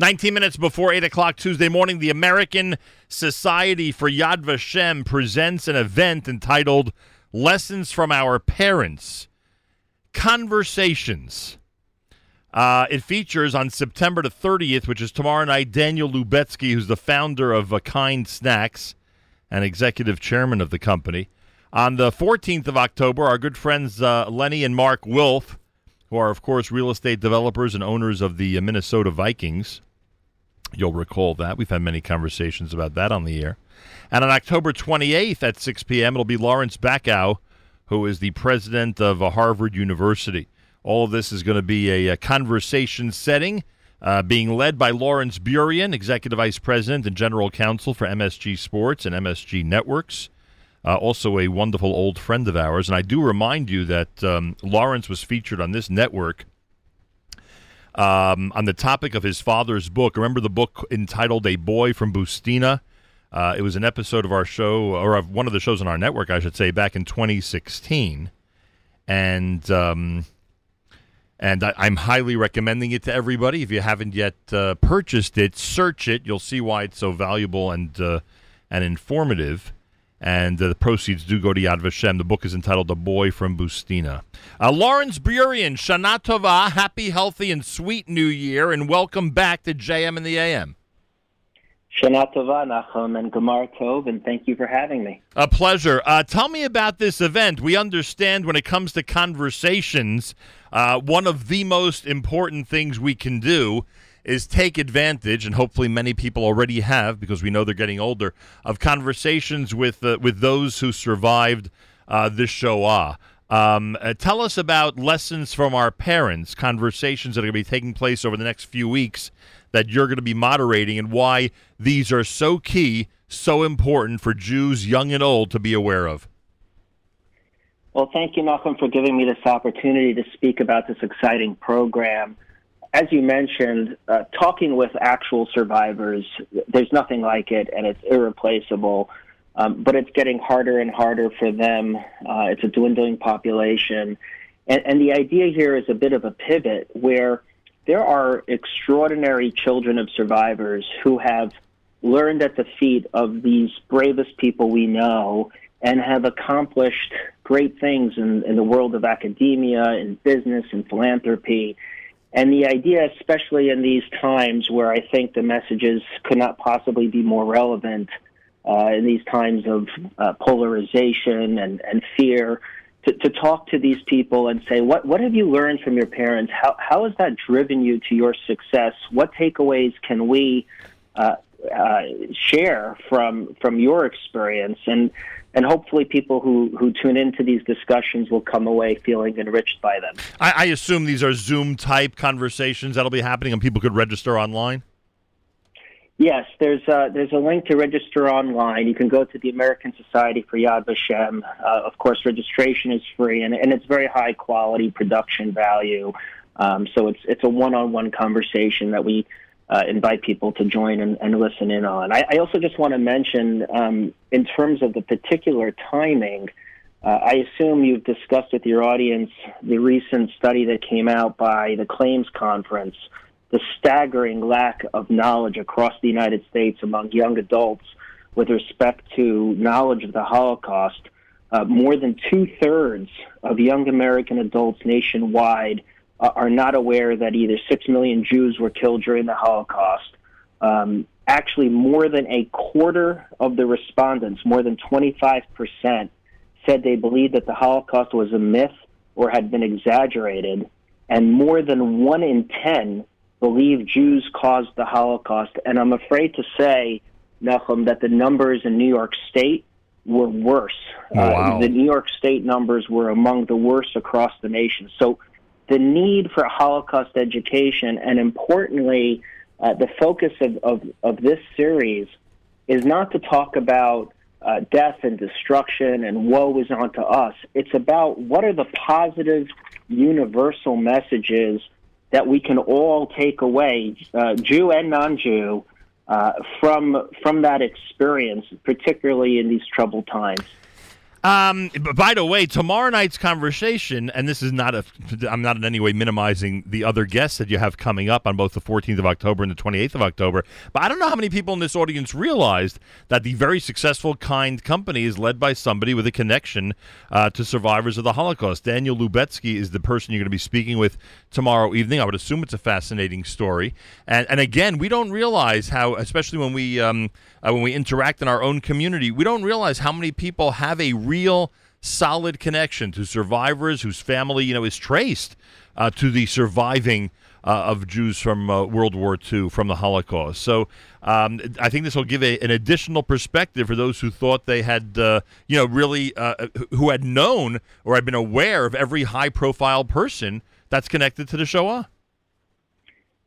19 minutes before 8 o'clock Tuesday morning, the American Society for Yad Vashem presents an event entitled Lessons from Our Parents Conversations. Uh, it features on September the 30th, which is tomorrow night, Daniel Lubetzky, who's the founder of A Kind Snacks and executive chairman of the company. On the 14th of October, our good friends uh, Lenny and Mark Wilf, who are, of course, real estate developers and owners of the uh, Minnesota Vikings, You'll recall that. We've had many conversations about that on the air. And on October 28th at 6 p.m., it'll be Lawrence Bacow, who is the president of Harvard University. All of this is going to be a, a conversation setting uh, being led by Lawrence Burian, executive vice president and general counsel for MSG Sports and MSG Networks. Uh, also, a wonderful old friend of ours. And I do remind you that um, Lawrence was featured on this network um, on the topic of his father's book. Remember the book entitled A Boy from Bustina? Uh, it was an episode of our show, or of one of the shows on our network, I should say, back in 2016. And. Um, and I, am highly recommending it to everybody. If you haven't yet uh, purchased it, search it. You'll see why it's so valuable and uh, and informative and uh, the proceeds do go to Yad Vashem. The book is entitled "The Boy from Bustina." Uh, Lawrence Burian, Shana Tova, happy, healthy, and sweet New Year, and welcome back to JM in the AM. Shana Tova, Nachum, and Gemar Tov, and thank you for having me. A pleasure. Uh, tell me about this event. We understand when it comes to conversations, uh, one of the most important things we can do is take advantage, and hopefully many people already have because we know they're getting older, of conversations with uh, with those who survived uh, this Shoah. Um, uh, tell us about lessons from our parents, conversations that are going to be taking place over the next few weeks that you're going to be moderating, and why these are so key, so important for Jews, young and old, to be aware of. Well, thank you, Nachum, for giving me this opportunity to speak about this exciting program as you mentioned, uh, talking with actual survivors, there's nothing like it, and it's irreplaceable. Um, but it's getting harder and harder for them. Uh, it's a dwindling population. And, and the idea here is a bit of a pivot where there are extraordinary children of survivors who have learned at the feet of these bravest people we know and have accomplished great things in, in the world of academia, in business, in philanthropy. And the idea, especially in these times where I think the messages could not possibly be more relevant, uh, in these times of uh, polarization and, and fear, to, to talk to these people and say, what, what have you learned from your parents? How, how has that driven you to your success? What takeaways can we uh, uh share from, from your experience? And and hopefully people who, who tune into these discussions will come away feeling enriched by them. I, I assume these are Zoom type conversations that'll be happening and people could register online? Yes, there's a, there's a link to register online. You can go to the American Society for Yad Vashem. Uh, of course, registration is free, and, and it's very high quality production value. Um, so it's it's a one-on-one conversation that we uh, invite people to join and, and listen in on. I, I also just want to mention, um, in terms of the particular timing, uh, I assume you've discussed with your audience the recent study that came out by the Claims Conference, the staggering lack of knowledge across the United States among young adults with respect to knowledge of the Holocaust. Uh, more than two thirds of young American adults nationwide uh, are not aware that either six million Jews were killed during the Holocaust. Um, actually, more than a quarter of the respondents, more than 25%, said they believed that the Holocaust was a myth or had been exaggerated, and more than one in 10 believe Jews caused the Holocaust. And I'm afraid to say, Nachum, that the numbers in New York State were worse. Wow. Uh, the New York State numbers were among the worst across the nation. So the need for Holocaust education, and importantly, uh, the focus of, of, of, this series is not to talk about uh, death and destruction and woe is onto us. It's about what are the positive, universal messages that we can all take away, uh, Jew and non-Jew, uh, from from that experience, particularly in these troubled times. Um, by the way, tomorrow night's conversation, and this is not a, I'm not in any way minimizing the other guests that you have coming up on both the 14th of October and the 28th of October, but I don't know how many people in this audience realized that the very successful Kind company is led by somebody with a connection uh, to survivors of the Holocaust. Daniel Lubetzky is the person you're going to be speaking with tomorrow evening. I would assume it's a fascinating story, and and again, we don't realize how, especially when we um, uh, when we interact in our own community, we don't realize how many people have a real solid connection to survivors whose family you know is traced uh, to the surviving uh, of Jews from uh, World War II, from the Holocaust. So um, I think this will give a, an additional perspective for those who thought they had, uh, you know, really, uh, who had known or had been aware of every high profile person that's connected to the Shoah.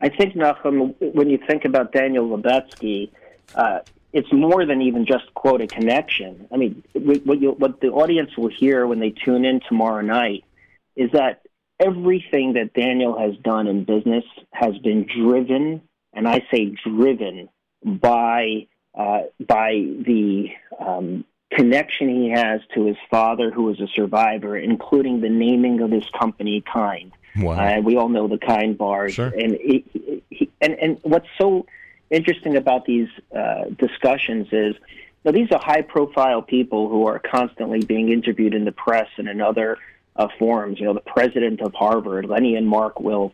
I think, Nachum, when you think about Daniel Lubetzky, uh, it's more than even just quote a connection. I mean, what, you, what the audience will hear when they tune in tomorrow night is that everything that Daniel has done in business has been driven, and I say driven by uh, by the um, connection he has to his father, who was a survivor, including the naming of his company, Kind. Wow. Uh, we all know the Kind bars, sure. and he, he, and and what's so interesting about these uh, discussions is now, these are high profile people who are constantly being interviewed in the press and in other uh, forums. You know, the president of Harvard, Lenny and Mark Wilf.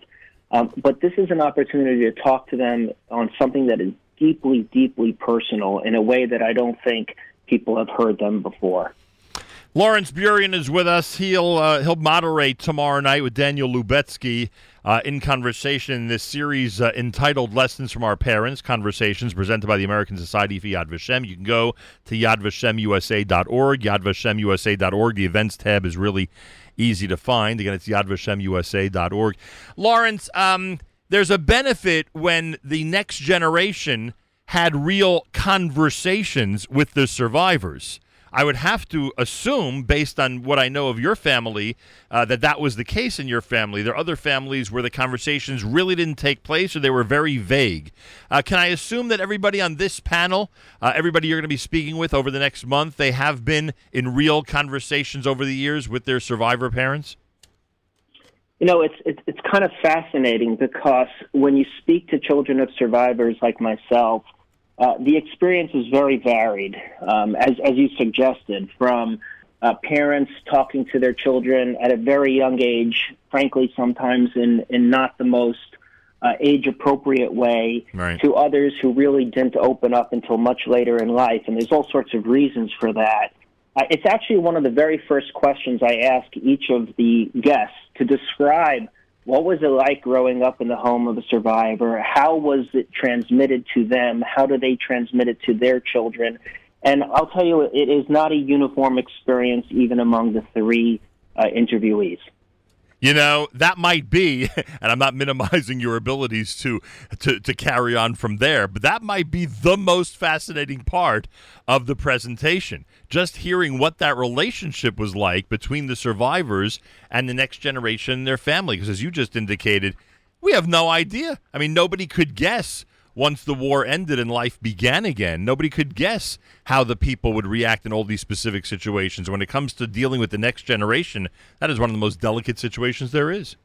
Um, but this is an opportunity to talk to them on something that is deeply, deeply personal in a way that I don't think people have heard them before. Lawrence Burian is with us. He'll uh, he'll moderate tomorrow night with Daniel Lubetzky uh, in conversation in this series uh, entitled "Lessons from Our Parents." Conversations presented by the American Society for Yad Vashem. You can go to yadvashemusa.org. Yadvashemusa.org. The events tab is really easy to find. Again, it's yadvashemusa.org. Lawrence, um, there's a benefit when the next generation had real conversations with the survivors. I would have to assume, based on what I know of your family, uh, that that was the case in your family. There are other families where the conversations really didn't take place or they were very vague. Uh, can I assume that everybody on this panel, uh, everybody you're going to be speaking with over the next month, they have been in real conversations over the years with their survivor parents? You know, it's, it's it's kind of fascinating because when you speak to children of survivors like myself, uh, the experience is very varied, um, as, as you suggested, from uh, parents talking to their children at a very young age, frankly, sometimes in, in not the most uh, age appropriate way, right. to others who really didn't open up until much later in life. And there's all sorts of reasons for that. Uh, it's actually one of the very first questions I ask each of the guests to describe what was it like growing up in the home of a survivor? How was it transmitted to them? How do they transmit it to their children? And I'll tell you, it is not a uniform experience even among the three uh, interviewees. You know, that might be, and I'm not minimizing your abilities to, to, to carry on from there, but that might be the most fascinating part of the presentation. Just hearing what that relationship was like between the survivors and the next generation and their family. Because as you just indicated, we have no idea. I mean, nobody could guess once the war ended and life began again, nobody could guess how the people would react in all these specific situations. When it comes to dealing with the next generation, that is one of the most delicate situations there is.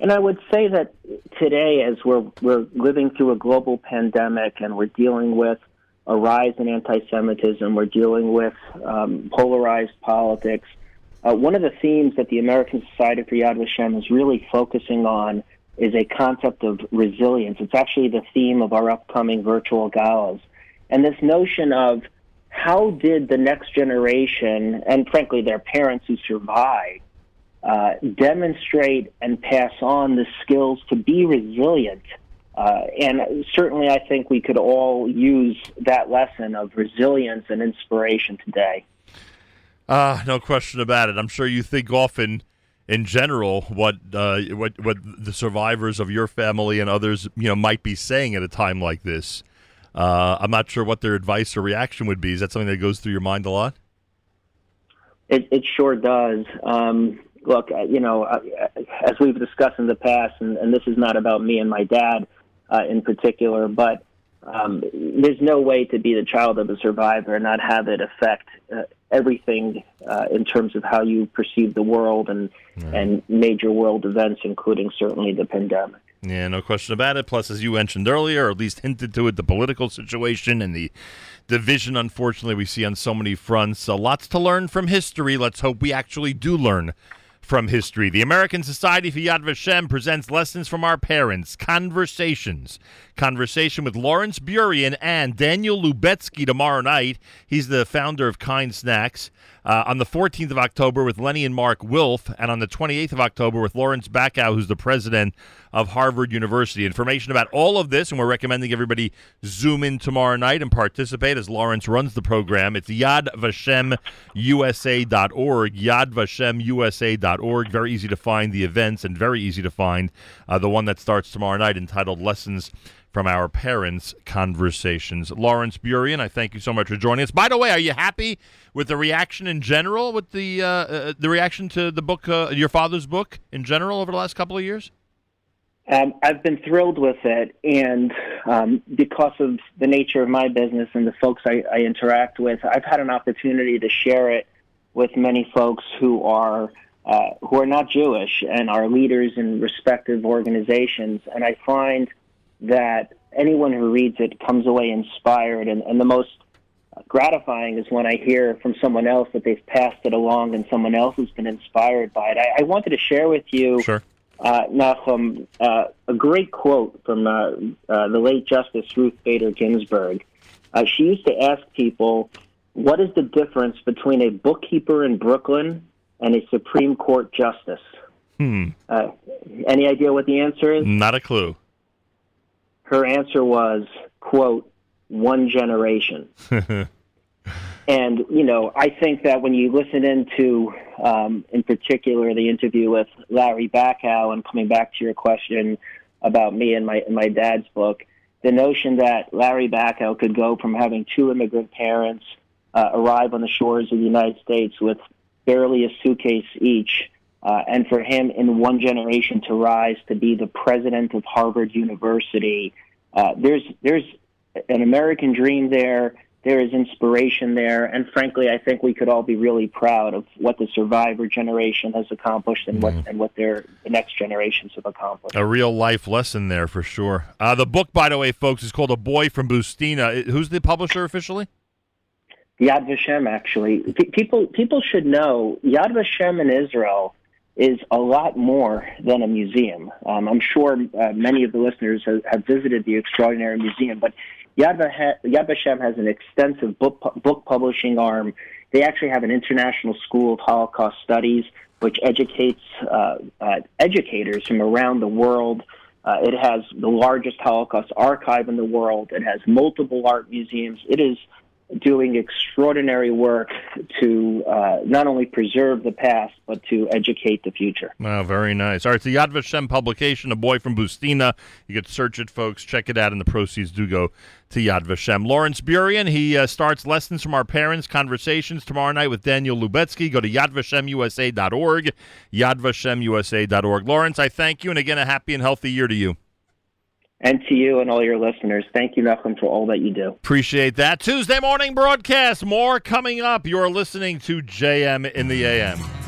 And I would say that today, as we're we're living through a global pandemic and we're dealing with a rise in anti-Semitism, we're dealing with um, polarized politics. Uh, one of the themes that the American Society for Yad Vashem is really focusing on is a concept of resilience. It's actually the theme of our upcoming virtual galas. And this notion of how did the next generation, and frankly their parents who survived, uh, demonstrate and pass on the skills to be resilient. Uh, and certainly, I think we could all use that lesson of resilience and inspiration today. Uh, no question about it. I'm sure you think often in general what uh, what what the survivors of your family and others you know might be saying at a time like this. Uh, I'm not sure what their advice or reaction would be. Is that something that goes through your mind a lot? It, it sure does. Um, look, uh, you know, uh, as we've discussed in the past, and, and, this is not about me and my dad uh, in particular, but um, there's no way to be the child of a survivor and not have it affect uh, everything uh, in terms of how you perceive the world and and major world events, including certainly the pandemic. Yeah, no question about it. Plus, as you mentioned earlier, or at least hinted to it, the political situation and the division, unfortunately, we see on so many fronts. So lots to learn from history. Let's hope we actually do learn from history. The American Society for Yad Vashem presents Lessons from Our Parents, Conversations. Conversation with Lawrence Burian and Daniel Lubetzky tomorrow night. He's the founder of Kind Snacks. Uh, on the 14th of October with Lenny and Mark Wilf, and on the 28th of October with Lawrence Bacow, who's the president of Harvard University. Information about all of this, and we're recommending everybody zoom in tomorrow night and participate as Lawrence runs the program. It's yadvashemusa.org, yadvashemusa.org. Very easy to find the events and very easy to find uh, the one that starts tomorrow night entitled Lessons from our parents' conversations. Lawrence Burian, I thank you so much for joining us. By the way, are you happy with the reaction in general, with the uh, uh, the reaction to the book, uh, your father's book in general over the last couple of years? Um, I've been thrilled with it, and um, because of the nature of my business and the folks I, I interact with, I've had an opportunity to share it with many folks who are uh, who are not Jewish and are leaders in respective organizations, and I find that anyone who reads it comes away inspired. And, and the most gratifying is when I hear from someone else that they've passed it along and someone else has been inspired by it. I, I wanted to share with you, sure. uh, Nachum, uh, a great quote from uh, uh, the late Justice Ruth Bader Ginsburg. Uh, she used to ask people, what is the difference between a bookkeeper in Brooklyn and a Supreme Court justice? Hmm. Uh, any idea what the answer is? Not a clue her answer was, quote, one generation. and, you know, I think that when you listen into, um, in particular, the interview with Larry Bacow, and coming back to your question about me and my, and my dad's book, the notion that Larry Bacow could go from having two immigrant parents uh, arrive on the shores of the United States with barely a suitcase each, uh, and for him in one generation to rise to be the president of Harvard University, uh, there's there's an American dream there. There is inspiration there, and frankly, I think we could all be really proud of what the survivor generation has accomplished and mm-hmm. what and what their the next generations have accomplished. A real life lesson there for sure. Uh, the book, by the way, folks, is called "A Boy from Bustina." Who's the publisher officially? Yad Vashem. Actually, P- people people should know Yad Vashem in Israel is a lot more than a museum. Um, I'm sure uh, many of the listeners have, have, visited the Extraordinary Museum, but Yad, Yad Vashem has an extensive book, book publishing arm. They actually have an international school of Holocaust studies, which educates uh, uh, educators from around the world. Uh, it has the largest Holocaust archive in the world. It has multiple art museums. It is doing extraordinary work to uh, not only preserve the past but to educate the future. Wow, very nice. All right, it's the Yad Vashem publication, A Boy from Bustina. You can search it, folks. Check it out, and the proceeds do go to Yad Vashem. Lawrence Burian, he uh, starts Lessons from Our Parents Conversations tomorrow night with Daniel Lubetzky. Go to yadvashemusa.org, yadvashemusa.org. Lawrence, I thank you, and again, a happy and healthy year to you and to you and all your listeners. Thank you, Nachum, for all that you do. Appreciate that. Tuesday morning broadcast. More coming up. You're listening to JM in the AM.